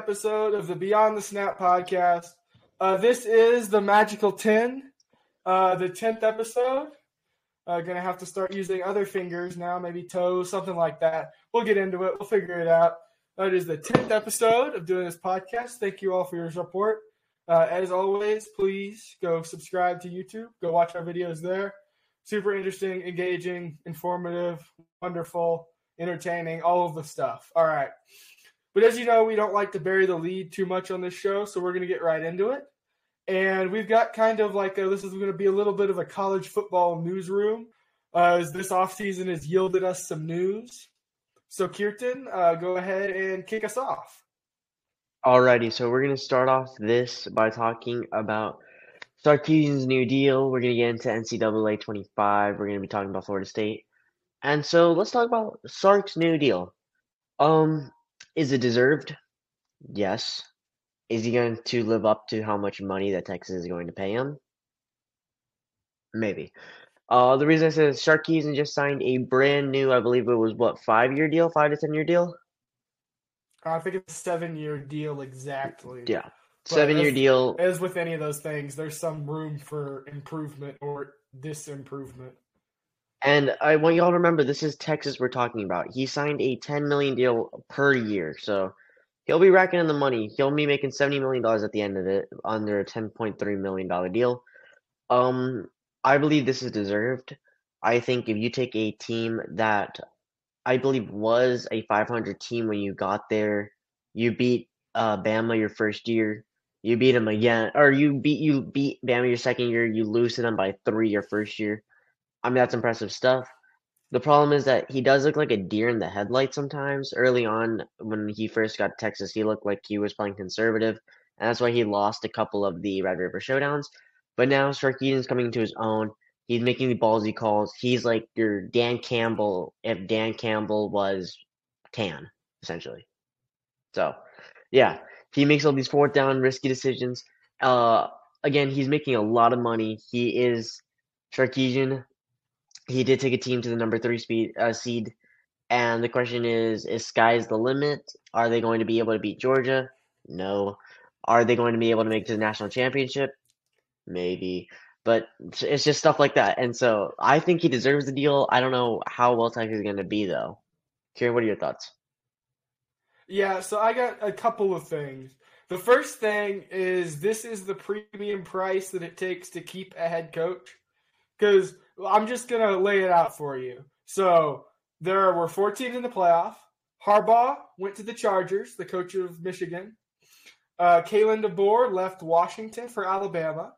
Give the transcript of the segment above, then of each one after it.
episode of the Beyond the Snap podcast. Uh, this is the magical 10, uh, the 10th episode. Uh, gonna have to start using other fingers now, maybe toes, something like that. We'll get into it, we'll figure it out. It is the 10th episode of doing this podcast. Thank you all for your support. Uh, as always, please go subscribe to YouTube, go watch our videos there. Super interesting, engaging, informative, wonderful, entertaining, all of the stuff. All right. But as you know, we don't like to bury the lead too much on this show, so we're going to get right into it. And we've got kind of like a, this is going to be a little bit of a college football newsroom, uh, as this offseason has yielded us some news. So, Kirtan, uh, go ahead and kick us off. Alrighty, so we're going to start off this by talking about Sarkisian's new deal. We're going to get into NCAA 25. We're going to be talking about Florida State. And so let's talk about Sark's new deal. Um, is it deserved? Yes. Is he going to live up to how much money that Texas is going to pay him? Maybe. Uh, the reason I said Sarkisian just signed a brand new, I believe it was what five year deal, five to ten year deal. I think it's a seven year deal exactly. Yeah, seven year deal. As with any of those things, there's some room for improvement or disimprovement. And I want y'all to remember this is Texas we're talking about. He signed a 10 million deal per year. So he'll be racking in the money. He'll be making 70 million dollars at the end of it under a 10.3 million dollar deal. Um I believe this is deserved. I think if you take a team that I believe was a 500 team when you got there, you beat uh, Bama your first year, you beat them again, or you beat you beat Bama your second year, you lose to them by three your first year. I mean, that's impressive stuff. The problem is that he does look like a deer in the headlights sometimes. Early on, when he first got to Texas, he looked like he was playing conservative, and that's why he lost a couple of the Red River showdowns. But now Sarkisian's coming to his own. He's making the ballsy calls. He's like your Dan Campbell if Dan Campbell was tan, essentially. So, yeah, he makes all these fourth down risky decisions. Uh, again, he's making a lot of money. He is Sarkisian he did take a team to the number three speed uh, seed, and the question is: Is sky's the limit? Are they going to be able to beat Georgia? No. Are they going to be able to make to the national championship? Maybe. But it's just stuff like that, and so I think he deserves the deal. I don't know how well Texas is going to be though. Kieran, what are your thoughts? Yeah, so I got a couple of things. The first thing is this is the premium price that it takes to keep a head coach. Because I'm just gonna lay it out for you. So there were 14 in the playoff. Harbaugh went to the Chargers, the coach of Michigan. Uh, Kalen DeBoer left Washington for Alabama.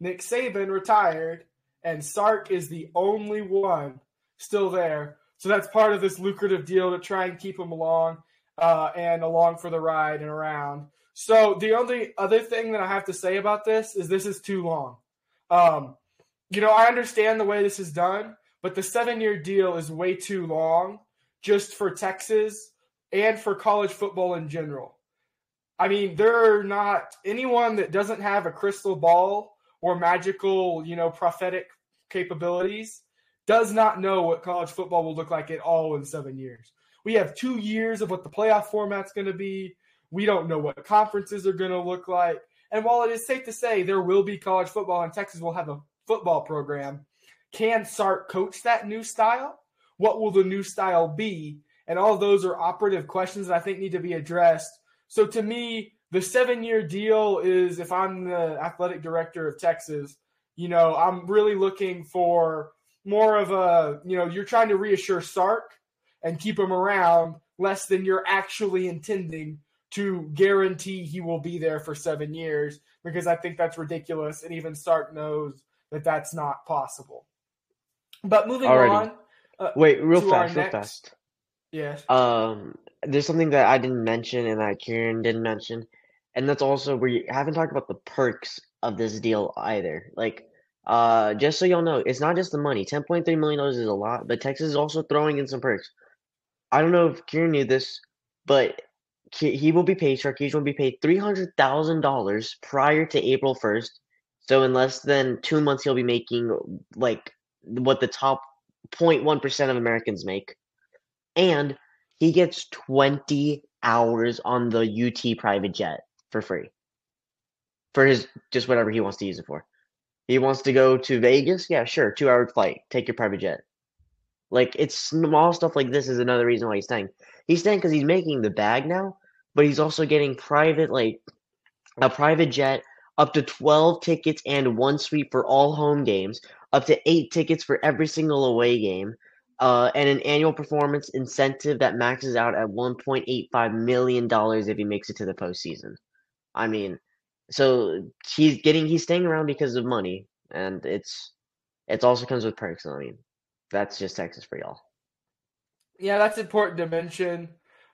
Nick Saban retired, and Sark is the only one still there. So that's part of this lucrative deal to try and keep him along uh, and along for the ride and around. So the only other thing that I have to say about this is this is too long. Um, you know, I understand the way this is done, but the seven year deal is way too long just for Texas and for college football in general. I mean, there are not anyone that doesn't have a crystal ball or magical, you know, prophetic capabilities does not know what college football will look like at all in seven years. We have two years of what the playoff format's going to be. We don't know what conferences are going to look like. And while it is safe to say there will be college football and Texas will have a football program. Can Sark coach that new style? What will the new style be? And all those are operative questions that I think need to be addressed. So to me, the seven year deal is if I'm the athletic director of Texas, you know, I'm really looking for more of a, you know, you're trying to reassure Sark and keep him around less than you're actually intending to guarantee he will be there for seven years because I think that's ridiculous. And even Sark knows that that's not possible. But moving Alrighty. on. Uh, Wait, real fast, real fast. Yes. Um, there's something that I didn't mention and that Kieran didn't mention, and that's also we haven't talked about the perks of this deal either. Like, uh, just so y'all know, it's not just the money. Ten point three million dollars is a lot, but Texas is also throwing in some perks. I don't know if Kieran knew this, but he will be paid. Sarkisian will be paid three hundred thousand dollars prior to April first so in less than two months, he'll be making like what the top 0.1% of Americans make. And he gets 20 hours on the UT private jet for free. For his just whatever he wants to use it for. He wants to go to Vegas? Yeah, sure. Two hour flight. Take your private jet. Like it's small stuff like this is another reason why he's staying. He's staying because he's making the bag now, but he's also getting private like a private jet, up to twelve tickets and one suite for all home games, up to eight tickets for every single away game, uh, and an annual performance incentive that maxes out at one point eight five million dollars if he makes it to the postseason. I mean, so he's getting he's staying around because of money, and it's it also comes with perks. I mean, that's just Texas for y'all. Yeah, that's important to mention.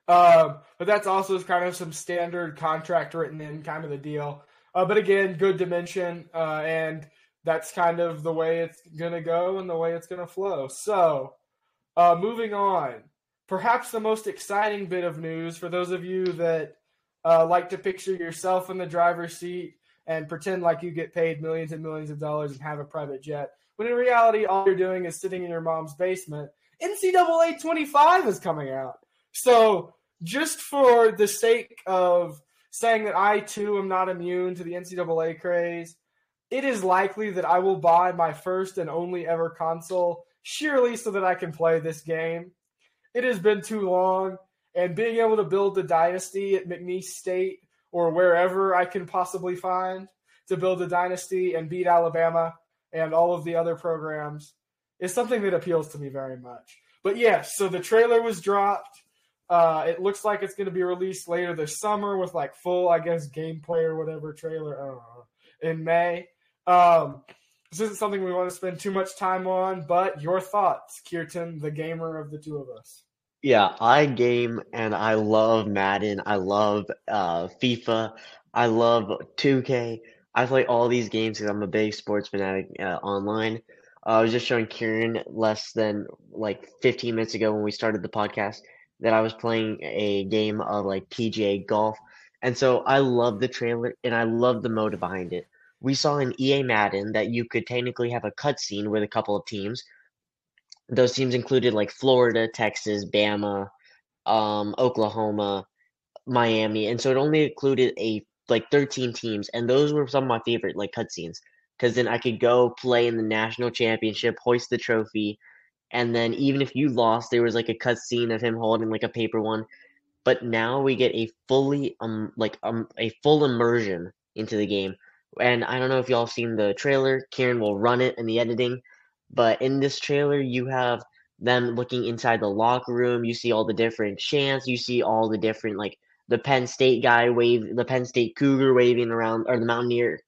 Um, but that's also kind of some standard contract written in kind of the deal. Uh, but again, good dimension, uh, and that's kind of the way it's gonna go and the way it's gonna flow. So, uh, moving on, perhaps the most exciting bit of news for those of you that uh, like to picture yourself in the driver's seat and pretend like you get paid millions and millions of dollars and have a private jet, when in reality, all you're doing is sitting in your mom's basement. NCAA 25 is coming out. So, just for the sake of saying that I too am not immune to the NCAA craze, it is likely that I will buy my first and only ever console surely so that I can play this game. It has been too long, and being able to build the dynasty at McNeese State or wherever I can possibly find to build a dynasty and beat Alabama and all of the other programs is something that appeals to me very much. But yes, so the trailer was dropped. Uh, it looks like it's going to be released later this summer with like full, I guess, gameplay or whatever trailer. In May. Um, this isn't something we want to spend too much time on, but your thoughts, Kirtan, the gamer of the two of us. Yeah, I game and I love Madden. I love uh, FIFA. I love 2K. I play all these games because I'm a big sports fanatic uh, online. Uh, I was just showing Kieran less than like 15 minutes ago when we started the podcast that I was playing a game of like PGA golf. And so I love the trailer and I love the motive behind it. We saw in EA Madden that you could technically have a cutscene with a couple of teams. Those teams included like Florida, Texas, Bama, um, Oklahoma, Miami, and so it only included a like 13 teams, and those were some of my favorite like cutscenes because then I could go play in the national championship, hoist the trophy, and then even if you lost, there was like a cutscene of him holding like a paper one. But now we get a fully um like um a full immersion into the game. And I don't know if y'all seen the trailer. Kieran will run it in the editing, but in this trailer you have them looking inside the locker room. You see all the different chants. You see all the different like the Penn State guy wave, the Penn State Cougar waving around, or the Mountaineer,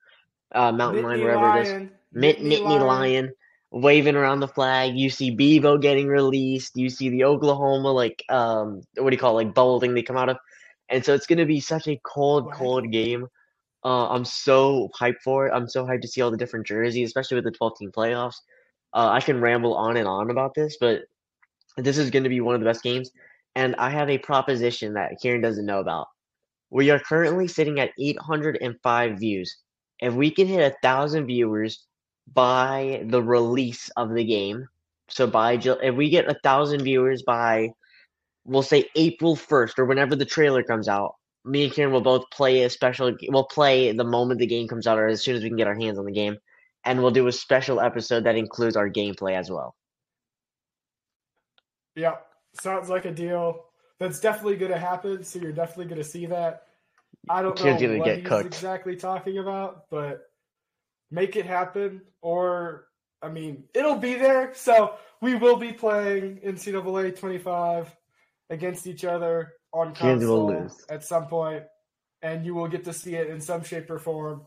uh, Mountain Lion, wherever it is, Mitt, Nittany, Lion. Lion. Waving around the flag. You see Bevo getting released. You see the Oklahoma like um what do you call it, like bubble thing they come out of, and so it's gonna be such a cold, cold game. Uh, I'm so hyped for it. I'm so hyped to see all the different jerseys, especially with the 12 team playoffs. Uh, I can ramble on and on about this, but this is going to be one of the best games and I have a proposition that Kieran doesn't know about. We are currently sitting at 805 views. If we can hit a thousand viewers by the release of the game, so by if we get a thousand viewers by, we'll say April 1st or whenever the trailer comes out, me and Kieran will both play a special. We'll play the moment the game comes out, or as soon as we can get our hands on the game, and we'll do a special episode that includes our gameplay as well. Yeah, sounds like a deal that's definitely going to happen. So you're definitely going to see that. I don't know what he's cooked. exactly talking about, but make it happen. Or I mean, it'll be there. So we will be playing NCAA 25 against each other on console at some point, and you will get to see it in some shape or form.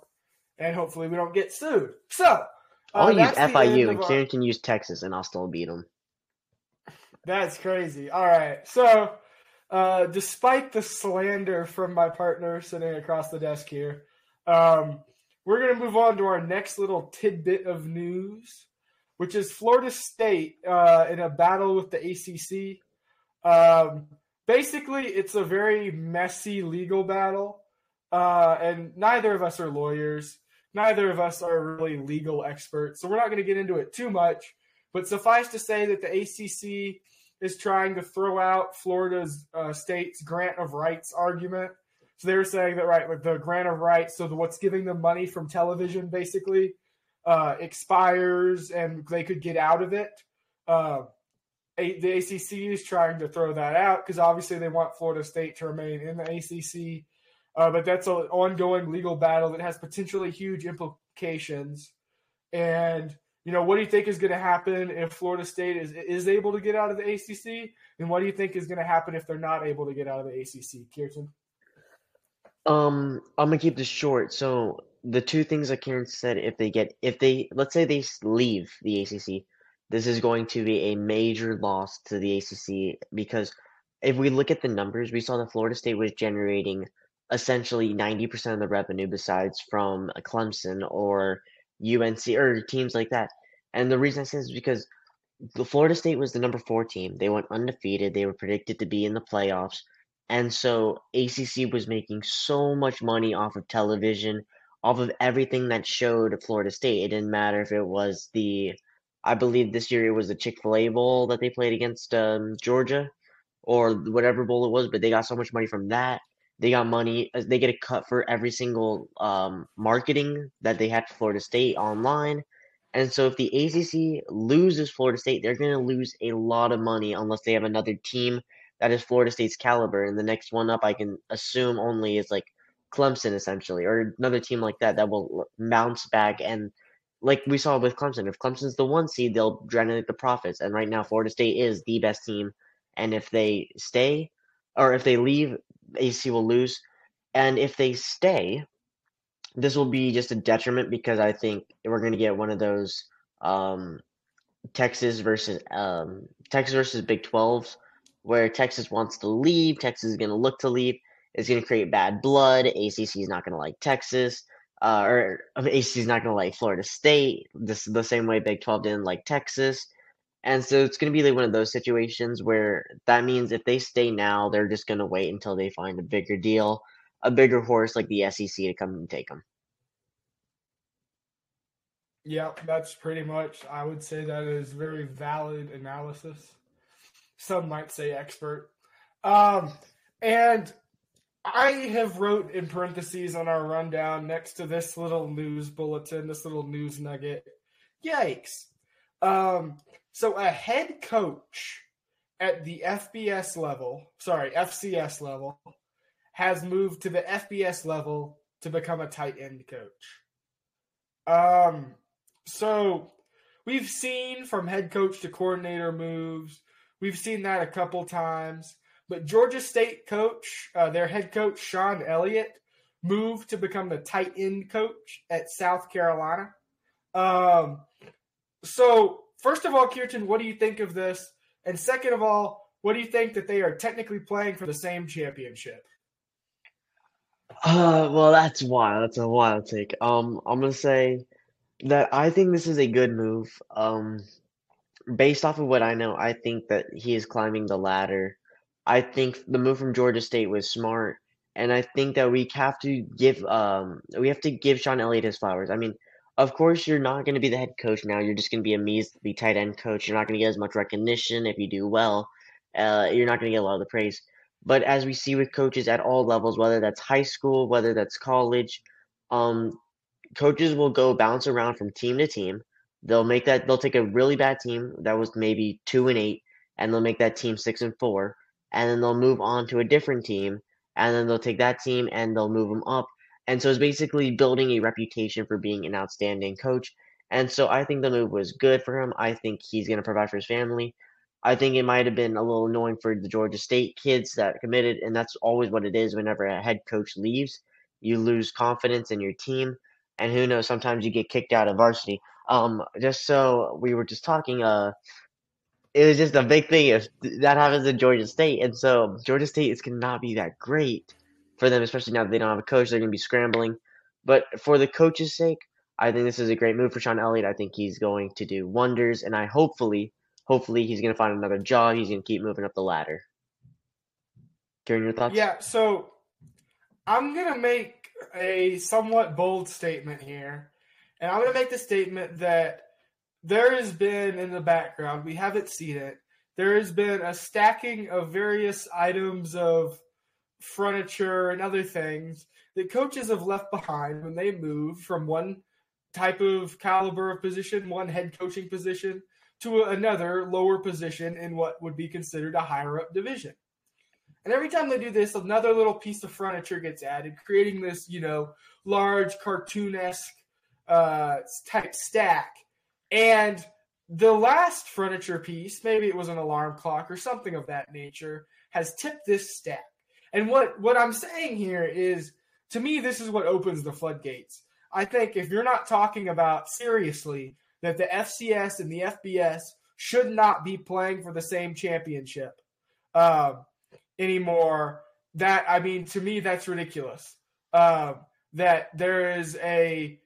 And hopefully, we don't get sued. So uh, I'll use FIU, and Kieran our... can use Texas, and I'll still beat them. That's crazy. All right. So, uh, despite the slander from my partner sitting across the desk here, um, we're going to move on to our next little tidbit of news, which is Florida State uh, in a battle with the ACC. Um, basically, it's a very messy legal battle, uh, and neither of us are lawyers. Neither of us are really legal experts, so we're not going to get into it too much. But suffice to say that the ACC is trying to throw out Florida's uh, state's grant of rights argument. So they were saying that right, the grant of rights, so the, what's giving them money from television basically uh, expires, and they could get out of it. Uh, a, the ACC is trying to throw that out because obviously they want Florida State to remain in the ACC. Uh, but that's an ongoing legal battle that has potentially huge implications. And you know, what do you think is going to happen if Florida State is is able to get out of the ACC? And what do you think is going to happen if they're not able to get out of the ACC, Kirtan? Um, I'm gonna keep this short. So the two things that Kieran said, if they get, if they, let's say they leave the ACC, this is going to be a major loss to the ACC because if we look at the numbers, we saw that Florida State was generating essentially 90% of the revenue besides from Clemson or UNC or teams like that. And the reason I say this is because the Florida State was the number four team. They went undefeated. They were predicted to be in the playoffs. And so ACC was making so much money off of television, off of everything that showed Florida State. It didn't matter if it was the, I believe this year it was the Chick fil A Bowl that they played against um, Georgia or whatever bowl it was, but they got so much money from that. They got money. Uh, they get a cut for every single um, marketing that they had for Florida State online. And so if the ACC loses Florida State, they're going to lose a lot of money unless they have another team that is Florida State's caliber. And the next one up, I can assume only is like Clemson, essentially, or another team like that that will bounce back. And like we saw with Clemson, if Clemson's the one seed, they'll generate the profits. And right now, Florida State is the best team. And if they stay, or if they leave, AC will lose. And if they stay, this will be just a detriment because I think we're going to get one of those um, Texas versus um, Texas versus Big 12s where Texas wants to leave. Texas is going to look to leave. It's going to create bad blood. ACC is not going to like Texas. Uh, or ACC is not going to like Florida State. This the same way Big 12 didn't like Texas. And so it's going to be like one of those situations where that means if they stay now, they're just going to wait until they find a bigger deal, a bigger horse like the SEC to come and take them. Yeah, that's pretty much. I would say that is very valid analysis. Some might say expert. Um, and I have wrote in parentheses on our rundown next to this little news bulletin, this little news nugget. Yikes. Um, so a head coach at the FBS level, sorry, FCS level, has moved to the FBS level to become a tight end coach. Um, so we've seen from head coach to coordinator moves. We've seen that a couple times. But Georgia State coach, uh, their head coach Shawn Elliott, moved to become the tight end coach at South Carolina. Um, so first of all, Kirtan, what do you think of this? And second of all, what do you think that they are technically playing for the same championship? Uh, well, that's wild. That's a wild take. Um, I'm gonna say that I think this is a good move. Um, based off of what I know, I think that he is climbing the ladder. I think the move from Georgia State was smart, and I think that we have to give um we have to give Shawn Elliott his flowers. I mean, of course, you're not going to be the head coach now. You're just going to be a measly tight end coach. You're not going to get as much recognition if you do well. Uh, you're not going to get a lot of the praise. But as we see with coaches at all levels, whether that's high school, whether that's college, um, coaches will go bounce around from team to team. They'll make that. They'll take a really bad team that was maybe two and eight, and they'll make that team six and four, and then they'll move on to a different team, and then they'll take that team and they'll move them up and so it's basically building a reputation for being an outstanding coach. And so I think the move was good for him. I think he's going to provide for his family. I think it might have been a little annoying for the Georgia State kids that committed, and that's always what it is whenever a head coach leaves. You lose confidence in your team, and who knows, sometimes you get kicked out of varsity. Um, just so we were just talking, uh, it was just a big thing if that happens in Georgia State, and so Georgia State is going to not be that great for them, especially now that they don't have a coach. They're going to be scrambling. But for the coach's sake, I think this is a great move for Shawn Elliott. I think he's going to do wonders, and I hopefully, hopefully, he's going to find another job. He's going to keep moving up the ladder. Kieran, your thoughts? Yeah, so I'm to make a somewhat bold statement here. And I'm going to make the statement that there has been in the background, we haven't seen it, there has been a stacking of various items of furniture and other things that coaches have left behind when they move from one type of caliber of position, one head coaching position, to another lower position in what would be considered a higher up division. And every time they do this, another little piece of furniture gets added, creating this, you know, large cartoonesque uh, type stack. And the last furniture piece, maybe it was an alarm clock or something of that nature, has tipped this stack. And what what I'm saying here is, to me, this is what opens the floodgates. I think if you're not talking about seriously that the FCS and the FBS should not be playing for the same championship uh, anymore, that I mean, to me, that's ridiculous. Uh, that there is a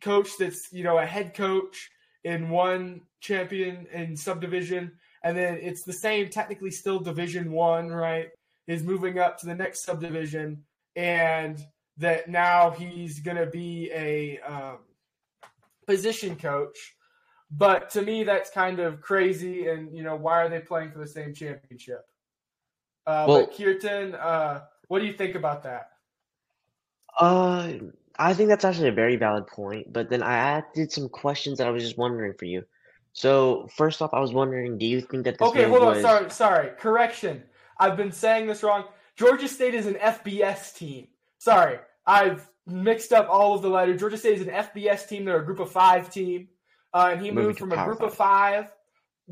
coach that's you know a head coach in one champion in subdivision, and then it's the same, technically still Division One, right? Is moving up to the next subdivision, and that now he's going to be a um, position coach. But to me, that's kind of crazy. And you know, why are they playing for the same championship? Uh, well, but Kirtan, uh, what do you think about that? Uh, I think that's actually a very valid point. But then I added some questions that I was just wondering for you. So first off, I was wondering, do you think that this okay? Hold was... on, sorry, sorry. Correction. I've been saying this wrong. Georgia State is an FBS team. Sorry, I've mixed up all of the letters. Georgia State is an FBS team. They're a group of five team. Uh, and he moved from a group five. of five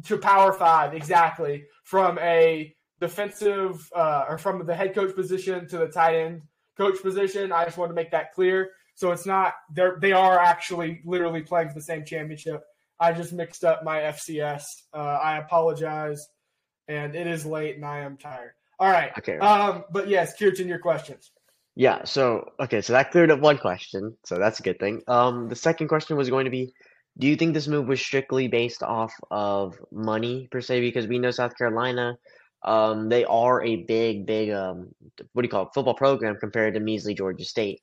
to power five, exactly. From a defensive, uh, or from the head coach position to the tight end coach position. I just want to make that clear. So it's not, they're, they are actually literally playing for the same championship. I just mixed up my FCS. Uh, I apologize. And it is late and I am tired. All right. Okay. Um, but yes, Kirtan, your questions. Yeah. So okay. So that cleared up one question. So that's a good thing. Um, the second question was going to be, do you think this move was strictly based off of money per se? Because we know South Carolina, um, they are a big, big um, what do you call it, football program compared to measly Georgia State.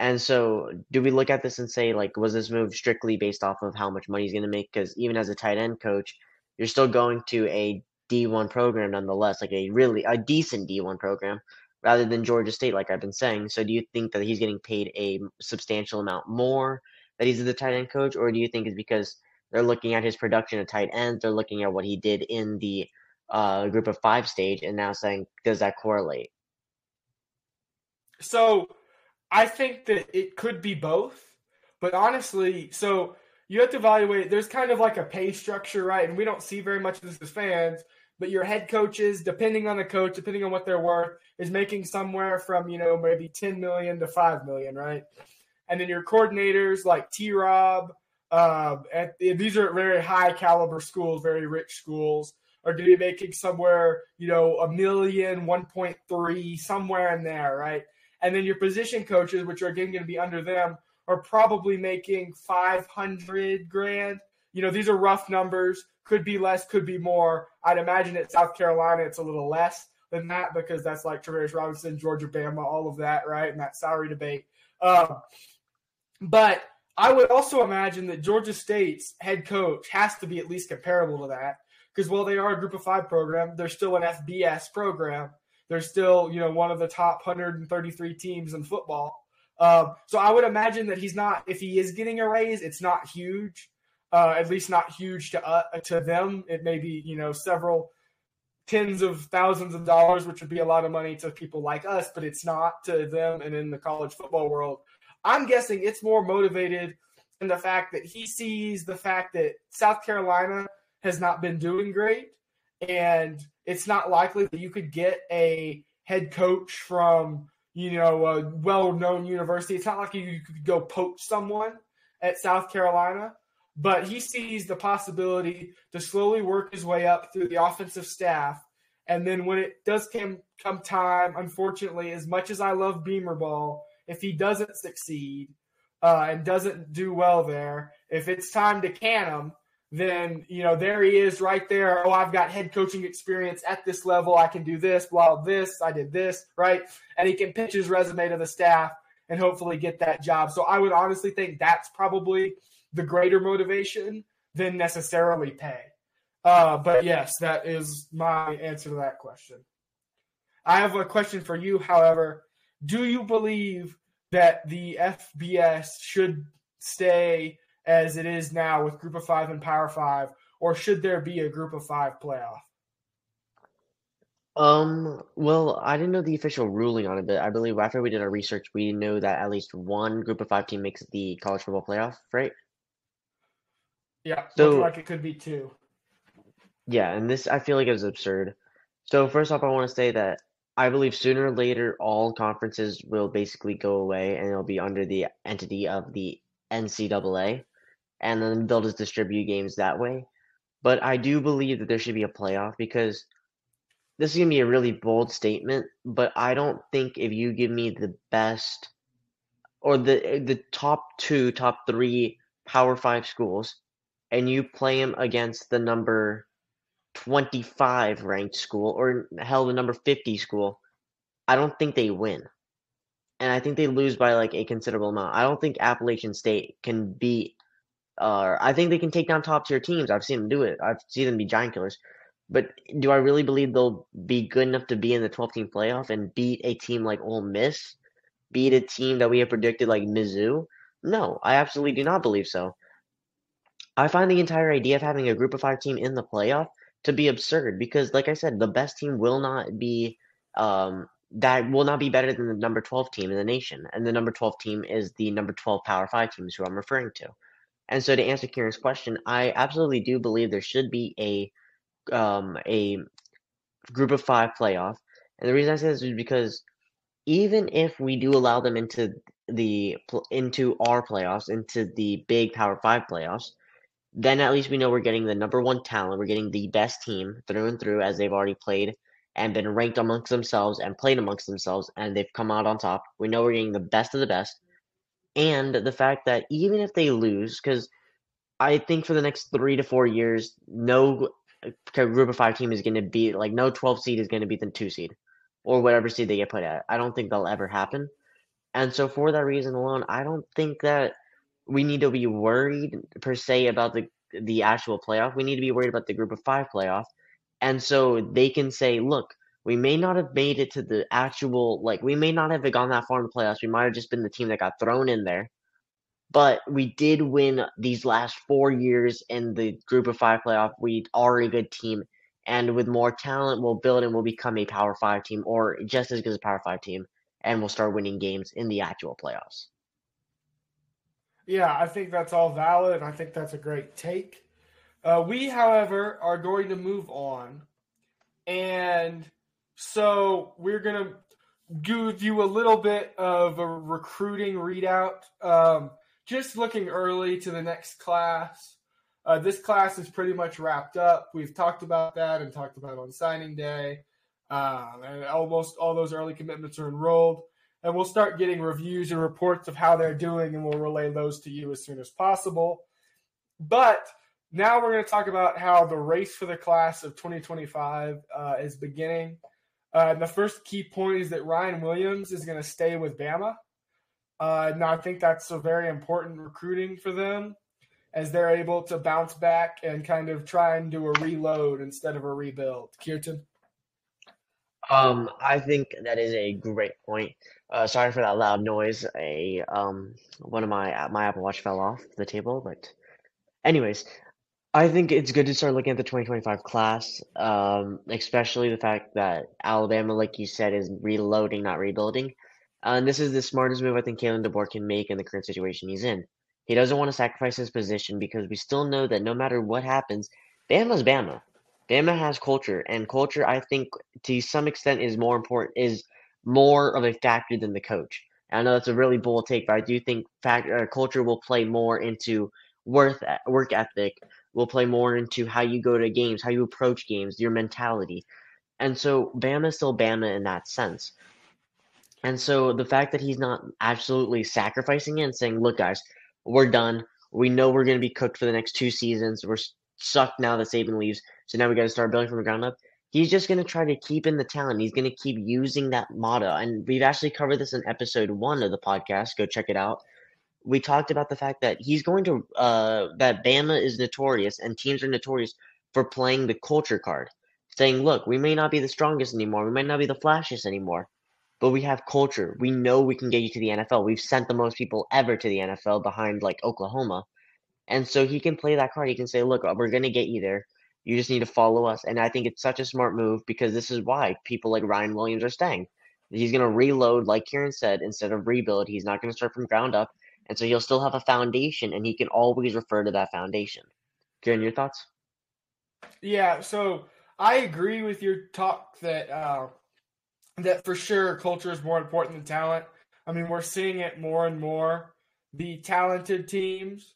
And so, do we look at this and say, like, was this move strictly based off of how much money he's going to make? Because even as a tight end coach, you're still going to a D1 program nonetheless, like a really a decent D1 program rather than Georgia State, like I've been saying. So do you think that he's getting paid a substantial amount more that he's the tight end coach, or do you think it's because they're looking at his production at tight end, they're looking at what he did in the uh, group of five stage, and now saying, does that correlate? So I think that it could be both, but honestly, so you have to evaluate. There's kind of like a pay structure, right? And we don't see very much of this as fans but your head coaches, depending on the coach, depending on what they're worth, is making somewhere from you know maybe 10 million to 5 million, right? And then your coordinators like T. Rob, uh, at, these are very high caliber schools, very rich schools, are going to be making somewhere you know a million, 1.3, somewhere in there, right? And then your position coaches, which are again going to be under them, are probably making 500 grand. You know, these are rough numbers could be less, could be more. I'd imagine at South Carolina it's a little less than that because that's like Travaris Robinson, Georgia, Bama, all of that, right? And that salary debate. Um, but I would also imagine that Georgia State's head coach has to be at least comparable to that because while they are a Group of Five program, they're still an FBS program. They're still, you know, one of the top 133 teams in football. Um, so I would imagine that he's not. If he is getting a raise, it's not huge uh, at least not huge to uh, to them. It may be you know several tens of thousands of dollars, which would be a lot of money to people like us, but it's not to them and in the college football world. I'm guessing it's more motivated in the fact that he sees the fact that South Carolina has not been doing great, and it's not likely that you could get a head coach from you know a well-known university. It's not like you could go poach someone at South Carolina but he sees the possibility to slowly work his way up through the offensive staff. And then when it does come come time, unfortunately, as much as I love Beamer ball, if he doesn't succeed uh, and doesn't do well there, if it's time to can him, then you know there he is right there. Oh, I've got head coaching experience at this level. I can do this, blah this, I did this, right? And he can pitch his resume to the staff and hopefully get that job. So I would honestly think that's probably the greater motivation than necessarily pay. Uh, but yes, that is my answer to that question. I have a question for you, however. Do you believe that the FBS should stay as it is now with Group of Five and Power Five, or should there be a Group of Five playoff? Um, well, I didn't know the official ruling on it, but I believe after we did our research, we know that at least one group of five team makes the college football playoff, right? Yeah, so, like it could be two. Yeah, and this I feel like is absurd. So first off, I want to say that I believe sooner or later all conferences will basically go away and it'll be under the entity of the NCAA, and then they'll just distribute games that way. But I do believe that there should be a playoff because this is gonna be a really bold statement, but I don't think if you give me the best or the the top two, top three Power Five schools, and you play them against the number twenty five ranked school or hell the number fifty school, I don't think they win, and I think they lose by like a considerable amount. I don't think Appalachian State can beat. Uh, I think they can take down top tier teams. I've seen them do it. I've seen them be giant killers. But do I really believe they'll be good enough to be in the 12 team playoff and beat a team like Ole Miss? Beat a team that we have predicted like Mizzou? No, I absolutely do not believe so. I find the entire idea of having a group of five team in the playoff to be absurd because, like I said, the best team will not be um, that will not be better than the number 12 team in the nation. And the number 12 team is the number 12 Power 5 teams who I'm referring to. And so to answer Kieran's question, I absolutely do believe there should be a um, a group of five playoff. And the reason I say this is because even if we do allow them into the into our playoffs, into the big Power Five playoffs, then at least we know we're getting the number one talent. We're getting the best team through and through, as they've already played and been ranked amongst themselves and played amongst themselves, and they've come out on top. We know we're getting the best of the best, and the fact that even if they lose, because I think for the next three to four years, no uh, group of five team is going to beat like no 12 seed is going to beat the two seed or whatever seed they get put at. I don't think that'll ever happen. And so for that reason alone, I don't think that we need to be worried per se about the the actual playoff. We need to be worried about the group of five playoff. And so they can say, look, we may not have made it to the actual like we may not have gone that far in the playoffs. We might have just been the team that got thrown in there but we did win these last four years in the group of five playoff. We are a good team, and with more talent, we'll build and we'll become a power five team or just as good as a power five team, and we'll start winning games in the actual playoffs. Yeah, I think that's all valid. I think that's a great take. Uh, we, however, are going to move on. And so we're to give you a little bit of a recruiting readout. Um, just looking early to the next class. Uh, this class is pretty much wrapped up. We've talked about that and talked about on signing day. Um, and almost all those early commitments are enrolled. And we'll start getting reviews and reports of how they're doing, and we'll relay those to you as soon as possible. But now we're going to talk about how the race for the class of 2025 uh, is beginning. Uh, and the first key point is that Ryan Williams is going to stay with Bama. Uh, now, I think that's a very important recruiting for them as they're able to bounce back and kind of try and do a reload instead of a rebuild. Kirtan? Um, I think that is a great point. Uh, sorry for that loud noise. A um, one of my my Apple Watch fell off the table, but anyways, I think it's good to start looking at the 2025 class, um, especially the fact that Alabama, like you said, is reloading, not rebuilding. Uh, and this is the smartest move I think Kalen DeBoer can make in the current situation he's in. He doesn't want to sacrifice his position because we still know that no matter what happens, Bama's Bama. Bama has culture, and culture, I think, to some extent, is more important, is more of a factor than the coach. I know that's a really bold take, but I do think fact, uh, culture will play more into worth work ethic, will play more into how you go to games, how you approach games, your mentality. And so Bama is still Bama in that sense. And so the fact that he's not absolutely sacrificing it and saying, look, guys, we're done. We know we're going to be cooked for the next two seasons. We're sucked now that Saban leaves. So now we got to start building from the ground up. He's just going to try to keep in the talent. He's going to keep using that motto. And we've actually covered this in episode one of the podcast. Go check it out. We talked about the fact that he's going to, uh, that Bama is notorious and teams are notorious for playing the culture card, saying, look, we may not be the strongest anymore, we might not be the flashiest anymore, but we have culture. We know we can get you to the NFL. We've sent the most people ever to the NFL behind like Oklahoma. And so he can play that card. He can say, look, we're going to get you there. You just need to follow us. And I think it's such a smart move because this is why people like Ryan Williams are staying. He's going to reload, like Kieran said, instead of rebuild. He's not going to start from ground up. And so he'll still have a foundation and he can always refer to that foundation. Kieran, your thoughts? Yeah, so I agree with your talk that uh, that for sure culture is more important than talent. I mean, we're seeing it more and more. The talented teams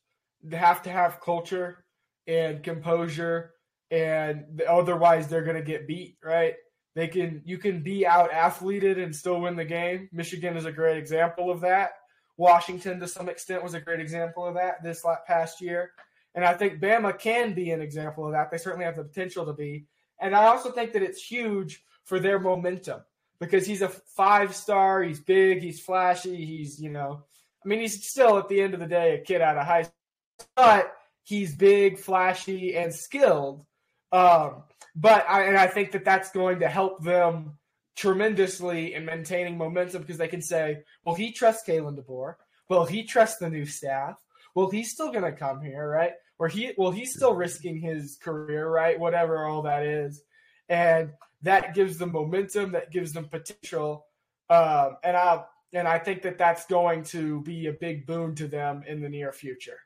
have to have culture and composure, and otherwise they're going to get beat. Right? They can you can be out athleted and still win the game. Michigan is a great example of that. Washington, to some extent, was a great example of that this past year. And I think Bama can be an example of that. They certainly have the potential to be. And I also think that it's huge for their momentum because he's a five star. He's big. He's flashy. He's, you know, I mean, he's still at the end of the day a kid out of high school, but he's big, flashy, and skilled. Um, but I, and I think that that's going to help them tremendously in maintaining momentum because they can say, well, he trusts Kalen DeBoer. Well, he trusts the new staff. Well, he's still going to come here, right? Or he, well, he's still risking his career, right? Whatever all that is, and that gives them momentum. That gives them potential, um, and I and I think that that's going to be a big boon to them in the near future.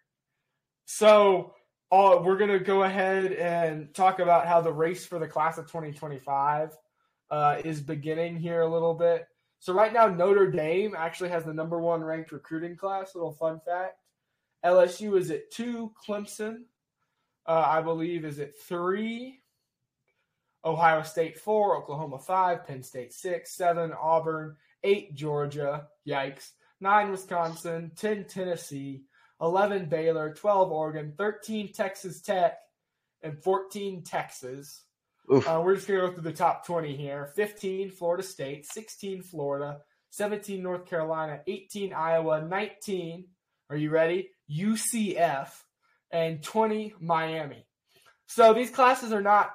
So uh, we're going to go ahead and talk about how the race for the class of 2025 uh, is beginning here a little bit. So right now, Notre Dame actually has the number one ranked recruiting class. Little fun fact: LSU is at two, Clemson, uh, I believe, is at three. Ohio State four, Oklahoma five, Penn State six, seven, Auburn eight, Georgia, yikes, nine, Wisconsin, ten, Tennessee, eleven, Baylor, twelve, Oregon, thirteen, Texas Tech, and fourteen, Texas. Uh, we're just going to go through the top 20 here 15, Florida State, 16, Florida, 17, North Carolina, 18, Iowa, 19, are you ready? UCF, and 20, Miami. So these classes are not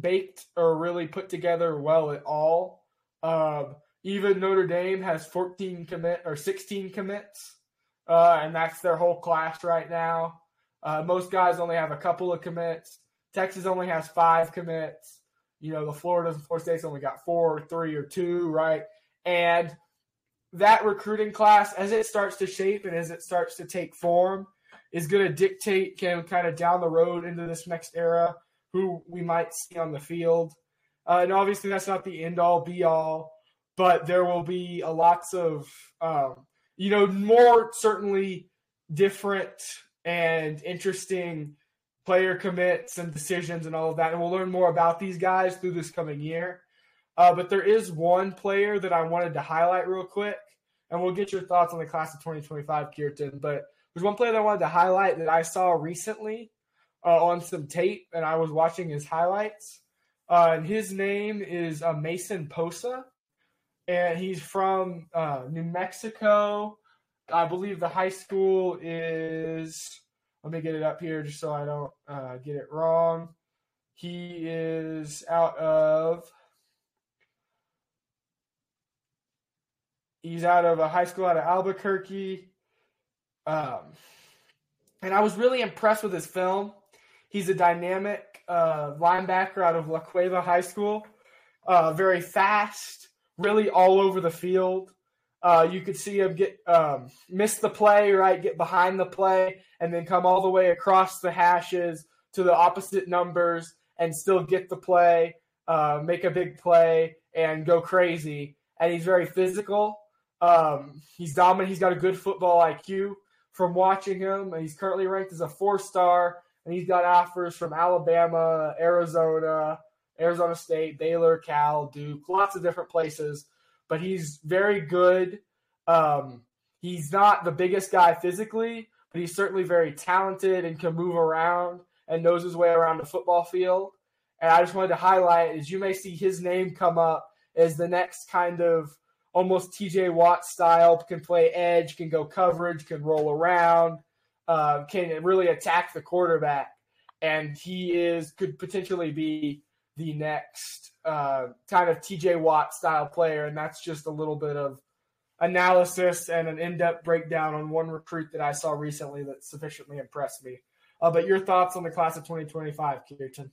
baked or really put together well at all. Um, even Notre Dame has 14 commit or 16 commits, uh, and that's their whole class right now. Uh, most guys only have a couple of commits. Texas only has five commits. You know, the Florida's and Florida State's only got four, or three, or two, right? And that recruiting class, as it starts to shape and as it starts to take form, is going to dictate of, kind of down the road into this next era who we might see on the field. Uh, and obviously, that's not the end all be all, but there will be a lots of, um, you know, more certainly different and interesting player commits and decisions and all of that. And we'll learn more about these guys through this coming year. Uh, but there is one player that I wanted to highlight real quick, and we'll get your thoughts on the class of 2025, Kirtan. But there's one player that I wanted to highlight that I saw recently uh, on some tape, and I was watching his highlights. Uh, and his name is uh, Mason Posa, and he's from uh, New Mexico. I believe the high school is let me get it up here just so I don't uh, get it wrong. He is out of. He's out of a high school out of Albuquerque. Um, and I was really impressed with his film. He's a dynamic uh, linebacker out of La Cueva High School. Uh, very fast, really all over the field. Uh, you could see him get um, miss the play, right? Get behind the play, and then come all the way across the hashes to the opposite numbers, and still get the play, uh, make a big play, and go crazy. And he's very physical. Um, he's dominant. He's got a good football IQ. From watching him, And he's currently ranked as a four star, and he's got offers from Alabama, Arizona, Arizona State, Baylor, Cal, Duke, lots of different places but he's very good. Um, he's not the biggest guy physically, but he's certainly very talented and can move around and knows his way around the football field. And I just wanted to highlight is you may see his name come up as the next kind of almost TJ Watt style, can play edge, can go coverage, can roll around, uh, can really attack the quarterback. and he is could potentially be the next uh, kind of TJ Watt style player, and that's just a little bit of analysis and an in-depth breakdown on one recruit that I saw recently that sufficiently impressed me. Uh, but your thoughts on the class of 2025, Kirtan?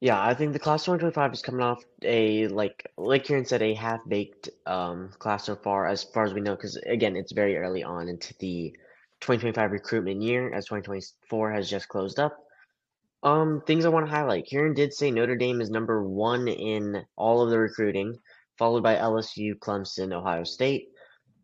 Yeah, I think the class 2025 is coming off a like like Kieran said, a half baked um, class so far, as far as we know, because again, it's very early on into the 2025 recruitment year, as 2024 has just closed up. Um, things I want to highlight. Kieran did say Notre Dame is number one in all of the recruiting, followed by LSU, Clemson, Ohio State.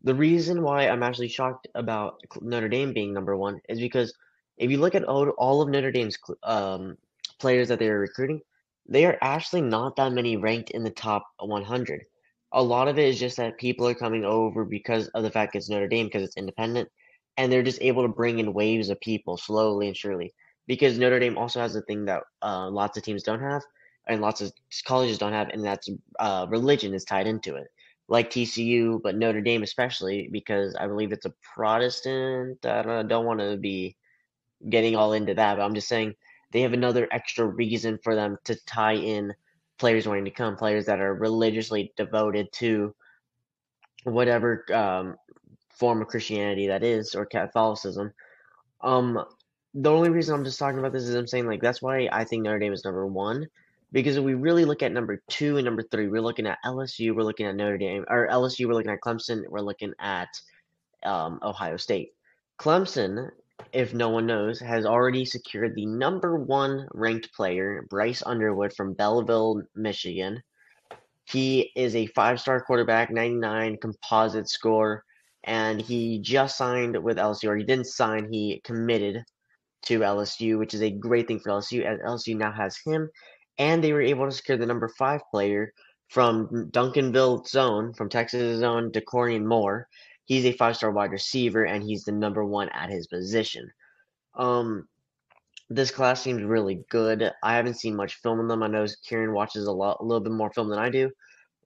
The reason why I'm actually shocked about Notre Dame being number one is because if you look at all, of Notre Dame's um, players that they are recruiting, they are actually not that many ranked in the top 100. A lot of it is just that people are coming over because of the fact it's Notre Dame because it's independent, and they're just able to bring in waves of people slowly and surely. Because Notre Dame also has a thing that uh, lots of teams don't have, and lots of colleges don't have, and that's uh, religion is tied into it. Like TCU, but Notre Dame especially because I believe it's a Protestant. I don't, don't want to be getting all into that, but I'm just saying they have another extra reason for them to tie in players wanting to come, players that are religiously devoted to whatever um, form of Christianity that is or Catholicism. Um, the only reason I'm just talking about this is I'm saying like that's why I think Notre Dame is number one. Because if we really look at number two and number three, we're looking at LSU, we're looking at Notre Dame, or LSU, we're looking at Clemson, we're looking at um, Ohio State. Clemson if no one knows, has already secured the number one ranked player, Bryce Underwood from Belleville, Michigan. He is a five star quarterback, 99 composite score, and he just signed with LSU, or he didn't sign, he committed to LSU, which is a great thing for LSU, as LSU now has him, and they were able to secure the number five player from Duncanville zone, from Texas zone, Dakorien Moore he's a five star wide receiver and he's the number one at his position. Um, this class seems really good. I haven't seen much film on them. I know Kieran watches a lot, a little bit more film than I do,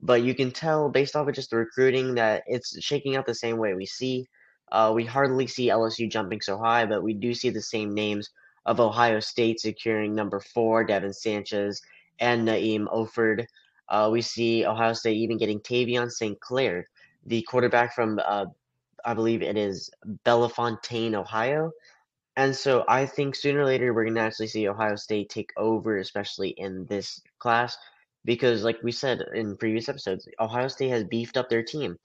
but you can tell based off of just the recruiting that it's shaking out the same way. We see, uh, we hardly see LSU jumping so high, but we do see the same names of Ohio State securing number four, Devin Sanchez, and Na'eem Offord. Uh, we see Ohio State even getting Tavien St. Clair the quarterback from uh, I believe it is Bellefontaine, Ohio. And so I think sooner or later we're going to actually see Ohio State take over, especially in this class, because like we said in previous episodes, Ohio State has beefed up their team,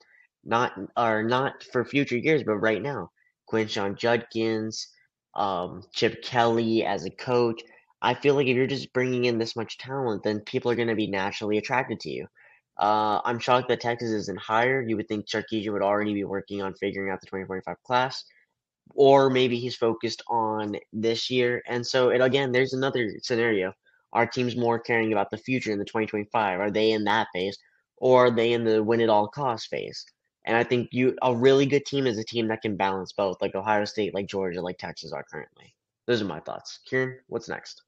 not are not for future years, but right now. Quinshon Judkins, um, Chip Kelly as a coach. I feel like if you're just bringing in this much talent, then people are going to be naturally attracted to you. Uh, I'm shocked that Texas isn't higher. You would think Sarkisian would already be working on figuring out the 2025 class, or maybe he's focused on this year. And so, it, again, there's another scenario. Are teams more caring about the future in the 2025? Are they in that phase, or are they in the win at all cost phase? And I think you a really good team is a team that can balance both, like Ohio State, like Georgia, like Texas are currently. Those are my thoughts. Kieran, what's next?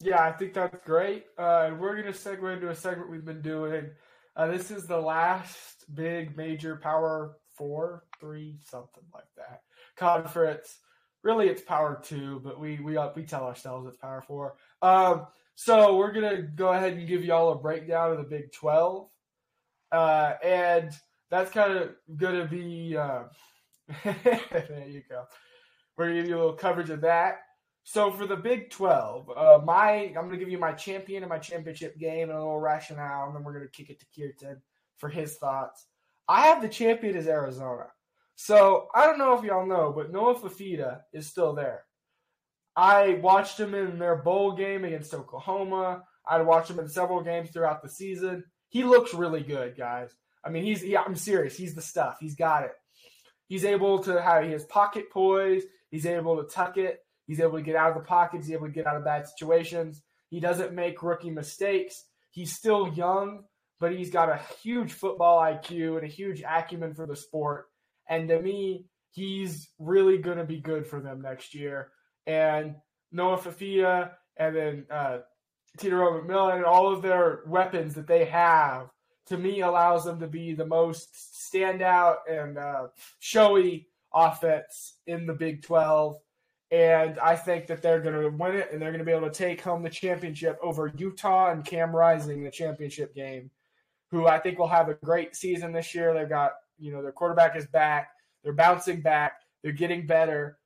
Yeah, I think that's great. Uh, and we're going to segue into a segment we've been doing. Uh, this is the last big major Power Four, three, something like that conference. Really, it's Power Two, but we we uh, we tell ourselves it's Power Four. Um, so we're gonna go ahead and give y'all a breakdown of the Big Twelve, uh, and that's kind of gonna be. Uh, there you go. We're gonna give you a little coverage of that. So for the Big Twelve, uh, my I'm gonna give you my champion and my championship game and a little rationale, and then we're gonna kick it to Kirtan for his thoughts. I have the champion as Arizona. So I don't know if y'all know, but Noah Fifita is still there. I watched him in their bowl game against Oklahoma. I watched him in several games throughout the season. He looks really good, guys. I mean, he's yeah, I'm serious. He's the stuff. He's got it. He's able to have he has pocket poise. He's able to tuck it. He's able to get out of the pocket. He's able to get out of bad situations. He doesn't make rookie mistakes. He's still young, but he's got a huge football IQ and a huge acumen for the sport. And to me, he's really going to be good for them next year. And Noah Fifita and then uh, Tetairoa McMillan and all of their weapons that they have, to me, allows them to be the most standout and uh, showy offense in the Big 12 and I think that they're going to win it and they're going to be able to take home the championship over Utah and Cam Rising, in the championship game, who I think will have a great season this year. They've got, you know, their quarterback is back, they're bouncing back, they're getting better,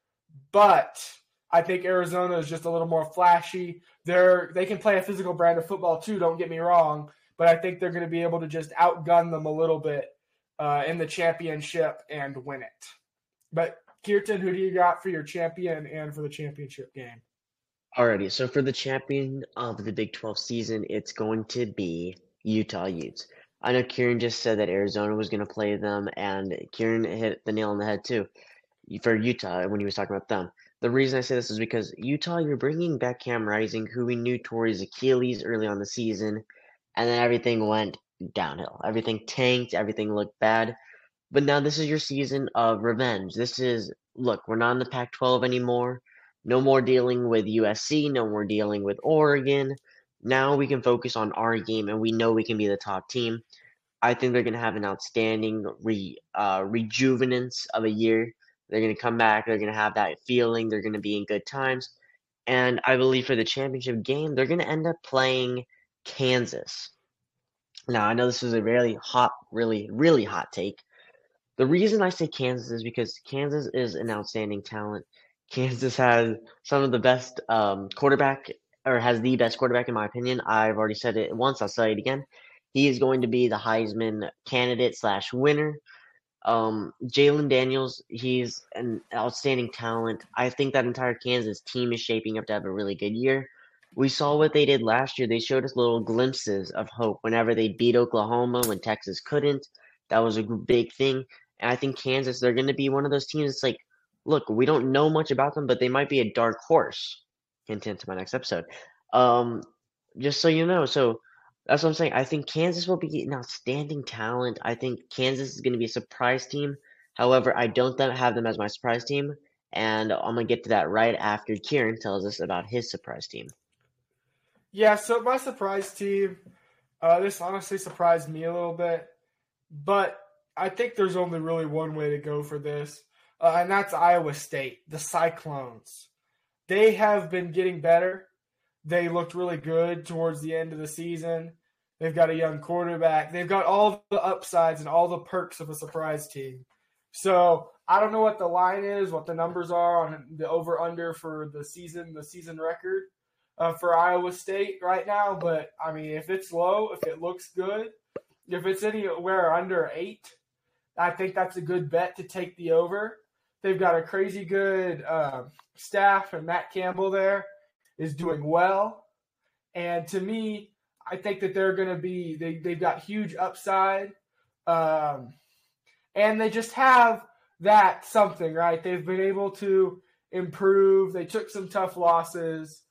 but I think Arizona is just a little more flashy. They're they can play a physical brand of football too. Don't get me wrong, but I think they're going to be able to just outgun them a little bit uh, in the championship and win it. But Kirtan, who do you got for your champion and for the championship game? Alrighty, so for the champion of the Big 12 season, it's going to be Utah Utes. I know Kieran just said that Arizona was going to play them, and Kieran hit the nail on the head too for Utah when he was talking about them. The reason I say this is because Utah, you're bringing back Cam Rising, who we knew tore his Achilles early on the season, and then everything went downhill. Everything tanked, everything looked bad. But now this is your season of revenge. This is look, we're not in the Pac 12 anymore. No more dealing with USC, no more dealing with Oregon. Now we can focus on our game and we know we can be the top team. I think they're going to have an outstanding re, uh, rejuvenance of a year. They're going to come back. They're going to have that feeling. They're going to be in good times. And I believe for the championship game, they're going to end up playing Kansas. Now, I know this is a really hot, really, really hot take. The reason I say Kansas is because Kansas is an outstanding talent. Kansas has some of the best um, quarterback, or has the best quarterback, in my opinion. I've already said it once, I'll say it again. He is going to be the Heisman candidate slash winner. Um, Jalon Daniels, he's an outstanding talent. I think that entire Kansas team is shaping up to have a really good year. We saw what they did last year. They showed us little glimpses of hope whenever they beat Oklahoma when Texas couldn't. That was a big thing. And I think Kansas, they're going to be one of those teams It's like, look, we don't know much about them, but they might be a dark horse. Hint into my next episode. Um, just so you know. So that's what I'm saying. I think Kansas will be an outstanding talent. I think Kansas is going to be a surprise team. However, I don't have them as my surprise team, and I'm going to get to that right after Kieran tells us about his surprise team. Yeah, so my surprise team, uh, this honestly surprised me a little bit, but I think there's only really one way to go for this, uh, and that's Iowa State, the Cyclones. They have been getting better. They looked really good towards the end of the season. They've got a young quarterback. They've got all the upsides and all the perks of a surprise team. So I don't know what the line is, what the numbers are on the over under for the season, the season record uh, for Iowa State right now. But I mean, if it's low, if it looks good, if it's anywhere under eight, I think that's a good bet to take the over. They've got a crazy good uh, staff, and Matt Campbell there is doing well. And to me, I think that they're going to be they they've got huge upside, um, and they just have that something right. They've been able to improve. They took some tough losses,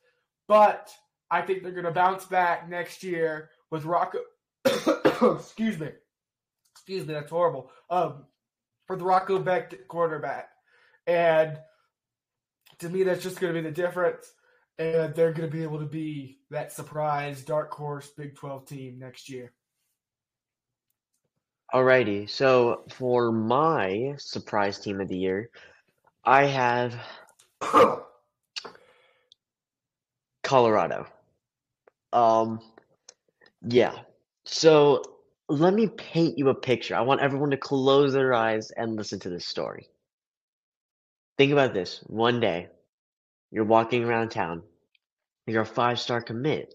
but I think they're going to bounce back next year with Rocco. excuse me, excuse me, that's horrible. Um, for the Rocco Becht quarterback, and to me, that's just going to be the difference and they're going to be able to be that surprise dark horse Big 12 team next year. Alrighty, so for my surprise team of the year, I have Colorado. Um, yeah. So let me paint you a picture. I want everyone to close their eyes and listen to this story. Think about this. One day, you're walking around town. You're a five star commit.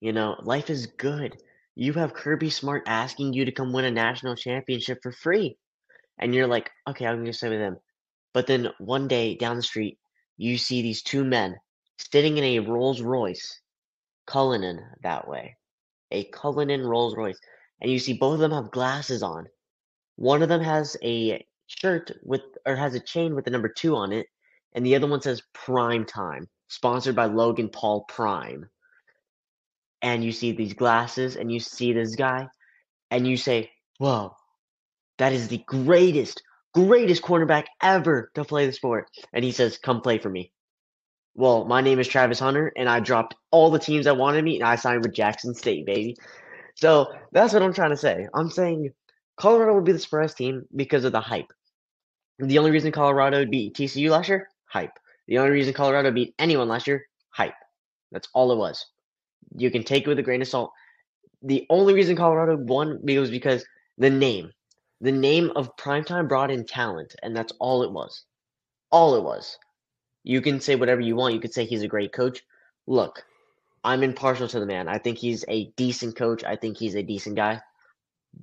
You know, life is good. You have Kirby Smart asking you to come win a national championship for free. And you're like, okay, I'm going to stay with him. But then one day down the street, you see these two men sitting in a Rolls Royce, Cullinan that way. A Cullinan Rolls Royce. And you see both of them have glasses on. One of them has a shirt with, or has a chain with the number two on it and the other one says Prime Time, sponsored by Logan Paul Prime. And you see these glasses, and you see this guy, and you say, Whoa, that is the greatest, greatest cornerback ever to play the sport. And he says, Come play for me. Well, my name is Travis Hunter, and I dropped all the teams that wanted me, and I signed with Jackson State, baby. So that's what I'm trying to say. I'm saying Colorado would be the surprise team because of the hype. The only reason Colorado beat TCU last year, hype. The only reason Colorado beat anyone last year, hype. That's all it was. You can take it with a grain of salt. The only reason Colorado won was because the name. The name of primetime brought in talent, and that's all it was. All it was. You can say whatever you want. You could say he's a great coach. Look, I'm impartial to the man. I think he's a decent coach. I think he's a decent guy.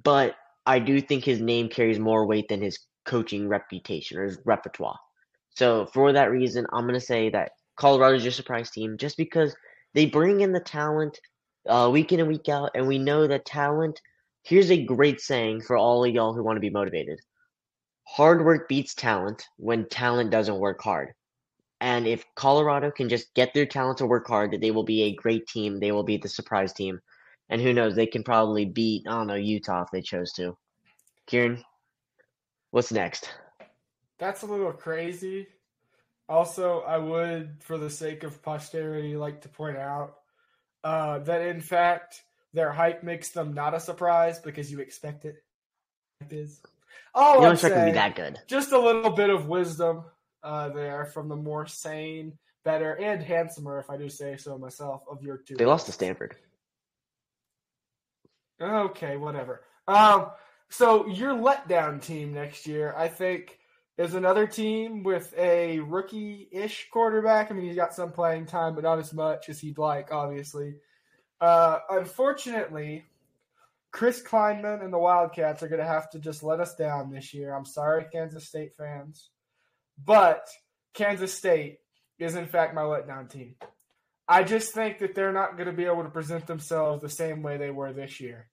But I do think his name carries more weight than his coaching reputation or his repertoire. So for that reason, I'm gonna say that Colorado's your surprise team just because they bring in the talent uh, week in and week out, and we know that talent. Here's a great saying for all of y'all who want to be motivated: hard work beats talent when talent doesn't work hard. And if Colorado can just get their talent to work hard, they will be a great team. They will be the surprise team. And who knows, they can probably beat, I don't know, Utah if they chose to. Kieran, what's next? That's a little crazy. Also, I would, for the sake of posterity, like to point out uh, that in fact their hype makes them not a surprise because you expect it. it. Is all you don't expect to be that good. Just a little bit of wisdom uh, there from the more sane, better, and handsomer, if I do say so myself, of your two. They lost to Stanford. Okay, whatever. Um, so your letdown team next year, I think, is another team with a rookie-ish quarterback. I mean, he's got some playing time, but not as much as he'd like, obviously. Uh, unfortunately, Chris Klieman and the Wildcats are going to have to just let us down this year. I'm sorry, Kansas State fans. But Kansas State is, in fact, my letdown team. I just think that they're not going to be able to present themselves the same way they were this year.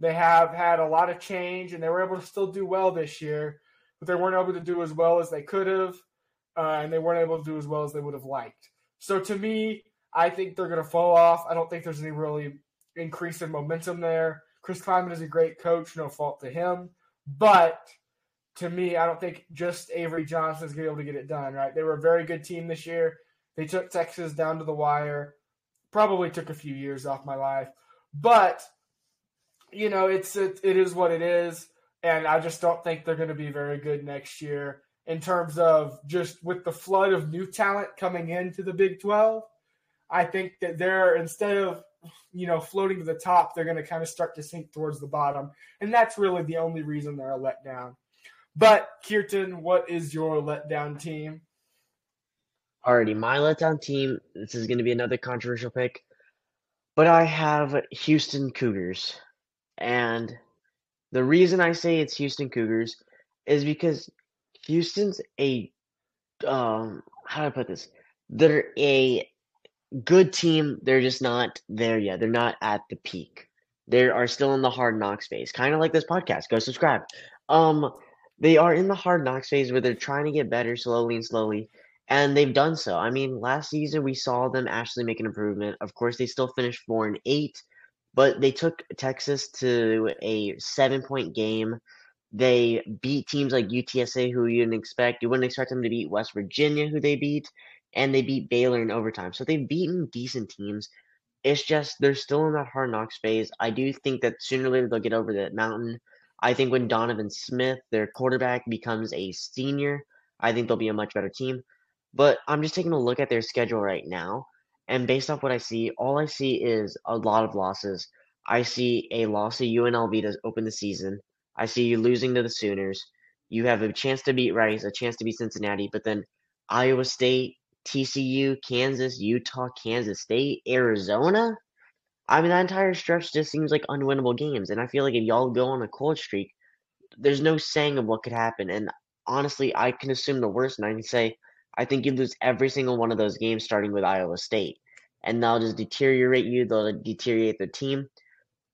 They have had a lot of change and they were able to still do well this year, but they weren't able to do as well as they could have, uh, and they weren't able to do as well as they would have liked. So to me, I think they're going to fall off. I don't think there's any really increase in momentum there. Chris Klieman is a great coach, no fault to him. But to me, I don't think just Avery Johnson is going to be able to get it done, right? They were a very good team this year. They took Texas down to the wire. Probably took a few years off my life. But, you know, it's it, it is what it is. And I just don't think they're going to be very good next year in terms of just with the flood of new talent coming into the Big 12. I think that they're, instead of, you know, floating to the top, they're going to kind of start to sink towards the bottom. And that's really the only reason they're a letdown. But Kirtan, what is your letdown team? Alrighty, my letdown team. This is going to be another controversial pick, but I have Houston Cougars, and the reason I say it's Houston Cougars is because Houston's a um how do I put this? They're a good team. They're just not there yet. They're not at the peak. They are still in the hard knock space, kind of like this podcast. Go subscribe. Um, they are in the hard knocks phase where they're trying to get better slowly and slowly, and they've done so. I mean, last season we saw them actually make an improvement. Of course, they still finished four and eight, but they took Texas to a seven point game. They beat teams like UTSA, who you didn't expect. You wouldn't expect them to beat West Virginia, who they beat, and they beat Baylor in overtime. So they've beaten decent teams. It's just they're still in that hard knocks phase. I do think that sooner or later they'll get over that mountain. I think when Donovan Smith, their quarterback, becomes a senior, I think they'll be a much better team. But I'm just taking a look at their schedule right now, and based off what I see, all I see is a lot of losses. I see a loss to UNLV to open the season. I see you losing to the Sooners. You have a chance to beat Rice, a chance to beat Cincinnati, but then Iowa State, TCU, Kansas, Utah, Kansas State, Arizona. I mean, that entire stretch just seems like unwinnable games. And I feel like if y'all go on a cold streak, there's no saying of what could happen. And honestly, I can assume the worst, and I can say I think you lose every single one of those games, starting with Iowa State, and they'll just deteriorate you. They'll deteriorate the team.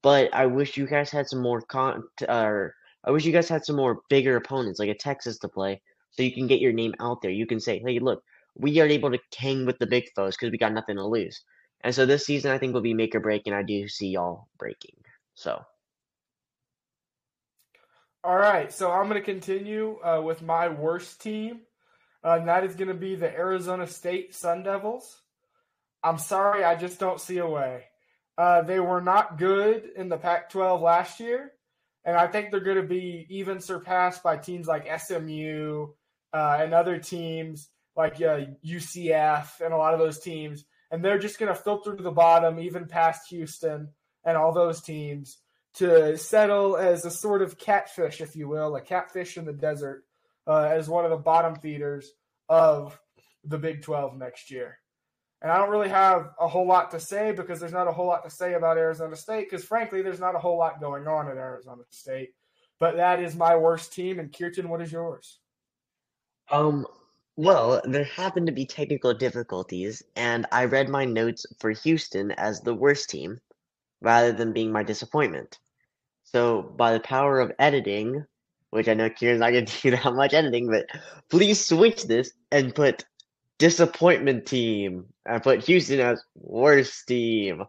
But I wish you guys had some more con. Or I wish you guys had some more bigger opponents, like a Texas, to play, so you can get your name out there. You can say, "Hey, look, we are able to hang with the big foes because we got nothing to lose." And so this season, I think will be make or break, and I do see y'all breaking. So. All right, so I'm going to continue uh, with my worst team, uh, and that is going to be the Arizona State Sun Devils. I'm sorry, I just don't see a way. Uh, they were not good in the Pac 12 last year, and I think they're going to be even surpassed by teams like SMU uh, and other teams like uh, UCF and a lot of those teams, and they're just going to filter to the bottom, even past Houston and all those teams, to settle as a sort of catfish, if you will, a catfish in the desert, uh, as one of the bottom feeders of the Big 12 next year. And I don't really have a whole lot to say because there's not a whole lot to say about Arizona State because, frankly, there's not a whole lot going on at Arizona State. But that is my worst team. And Kirtan, what is yours? Um, well, there happened to be technical difficulties, and I read my notes for Houston as the worst team rather than being my disappointment. So, by the power of editing, which I know Kieran's not going to do that much editing, but please switch this and put disappointment team. I put Houston as worst team.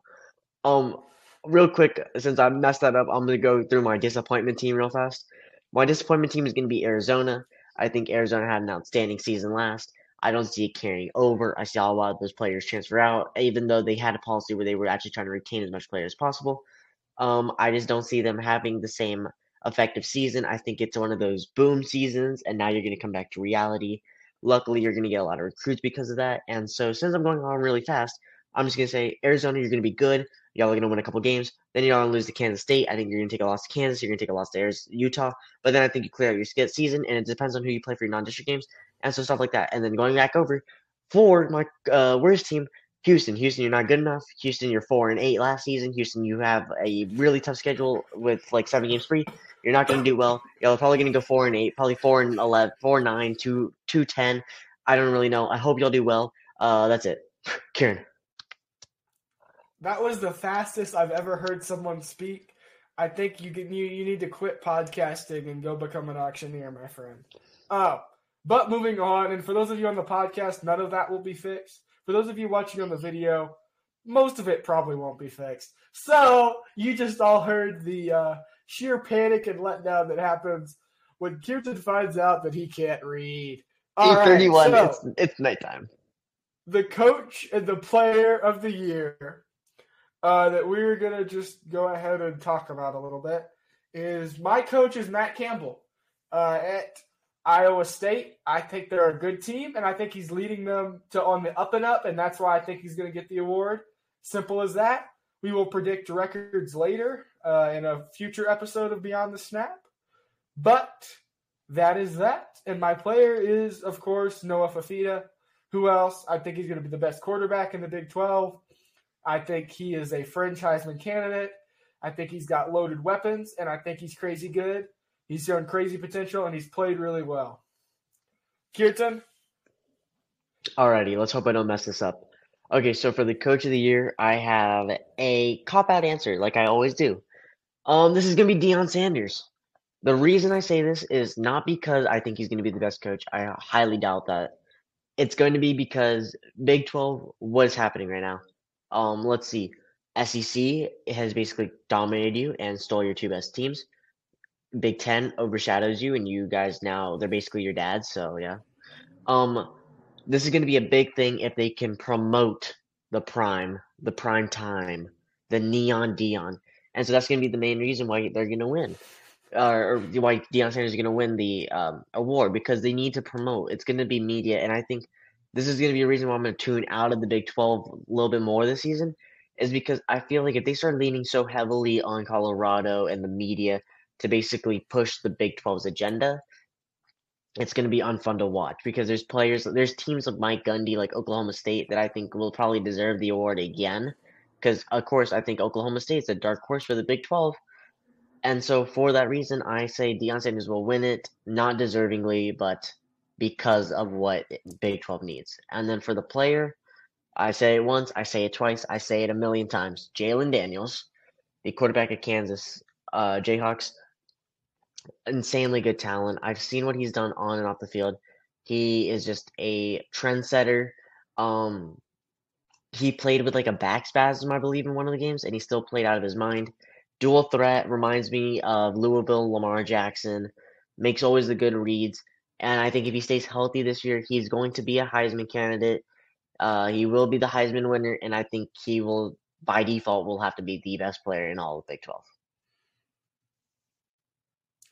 Um, real quick, since I messed that up, I'm gonna go through my disappointment team real fast. My disappointment team is gonna be Arizona. I think Arizona had an outstanding season last. I don't see it carrying over. I see a lot of those players transfer out, even though they had a policy where they were actually trying to retain as much players as possible. Um, I just don't see them having the same effective season. I think it's one of those boom seasons, and now you're going to come back to reality. Luckily, you're going to get a lot of recruits because of that. And so, since I'm going on really fast, I'm just going to say Arizona, you're going to be good. Y'all are going to win a couple games. Then you're going to lose to Kansas State. I think you're going to take a loss to Kansas. You're going to take a loss to Arizona, Utah. But then I think you clear out your season, and it depends on who you play for your non-district games and so stuff like that. And then going back over for my uh, worst team, Houston. Houston, you're not good enough. Houston, you're four and eight last season. Houston, you have a really tough schedule with like seven games free. You're not going to do well. Y'all are probably going to go four and eight, probably four and eleven, four and nine, two two ten. I don't really know. I hope y'all do well. Uh, that's it. Kieran. That was the fastest I've ever heard someone speak. I think you can, you you need to quit podcasting and go become an auctioneer, my friend. Oh, but moving on, and for those of you on the podcast, none of that will be fixed. For those of you watching on the video, most of it probably won't be fixed. So you just all heard the uh, sheer panic and letdown that happens when Kirtan finds out that he can't read. All right, 31, so, it's, it's nighttime. The coach and the player of the year uh, that we're going to just go ahead and talk about a little bit is my coach is Matt Campbell uh, at Iowa State. I think they're a good team, and I think he's leading them to on the up and up, and that's why I think he's going to get the award. Simple as that. We will predict records later uh, in a future episode of Beyond the Snap. But that is that. And my player is, of course, Noah Fifita. Who else? I think he's going to be the best quarterback in the Big 12. I think he is a French Heisman candidate. I think he's got loaded weapons, and I think he's crazy good. He's shown crazy potential, and he's played really well. Kirtan? Alrighty, let's hope I don't mess this up. Okay, so for the coach of the year, I have a cop out answer, like I always do. Um, this is gonna be Deion Sanders. The reason I say this is not because I think he's gonna be the best coach. I highly doubt that. It's going to be because Big Twelve, what is happening right now? Um, let's see. SEC has basically dominated you and stole your two best teams. Big Ten overshadows you, and you guys now they're basically your dad. So yeah, um, this is going to be a big thing if they can promote the prime, the prime time, the neon Deion, and so that's going to be the main reason why they're going to win, uh, or why Deion Sanders is going to win the um, award because they need to promote. It's going to be media, and I think this is going to be a reason why I'm going to tune out of the Big 12 a little bit more this season, is because I feel like if they start leaning so heavily on Colorado and the media to basically push the Big 12's agenda, it's going to be unfun to watch because there's players, there's teams like Mike Gundy, like Oklahoma State, that I think will probably deserve the award again. Because, of course, I think Oklahoma State's a dark horse for the Big 12. And so, for that reason, I say Deion Sanders will win it, not deservingly, but because of what Big 12 needs. And then for the player, I say it once, I say it twice, I say it a million times. Jalon Daniels, the quarterback of Kansas uh, Jayhawks, insanely good talent. I've seen what he's done on and off the field. He is just a trendsetter. Um, he played with like a back spasm, I believe, in one of the games, and he still played out of his mind. Dual threat reminds me of Louisville Lamar Jackson. Makes always the good reads. And I think if he stays healthy this year, he's going to be a Heisman candidate. Uh, he will be the Heisman winner, and I think he will, by default, will have to be the best player in all of Big 12.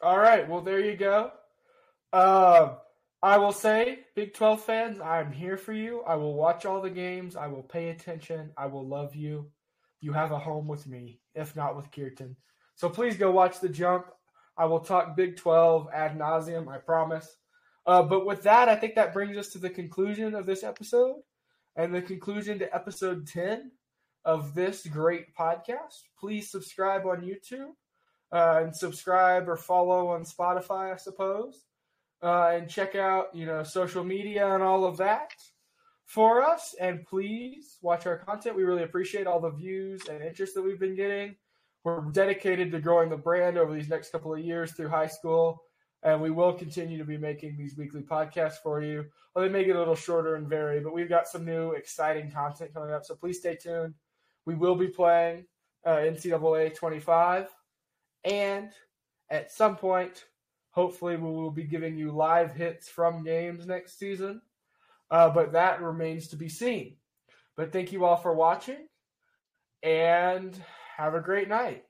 All right. Well, there you go. Uh, I will say, Big 12 fans, I'm here for you. I will watch all the games. I will pay attention. I will love you. You have a home with me, if not with Kirtan. So please go watch the jump. I will talk Big 12 ad nauseum, I promise. Uh, but with that, I think that brings us to the conclusion of this episode and the conclusion to episode 10 of this great podcast. Please subscribe on YouTube uh, and subscribe or follow on Spotify, I suppose. Uh, and check out, you know, social media and all of that for us. And please watch our content. We really appreciate all the views and interest that we've been getting. We're dedicated to growing the brand over these next couple of years through high school and we will continue to be making these weekly podcasts for you. Well, they may get a little shorter and vary, but we've got some new exciting content coming up. So please stay tuned. We will be playing uh, NCAA 25, and at some point, hopefully, we will be giving you live hits from games next season. Uh, but that remains to be seen. But thank you all for watching, and have a great night.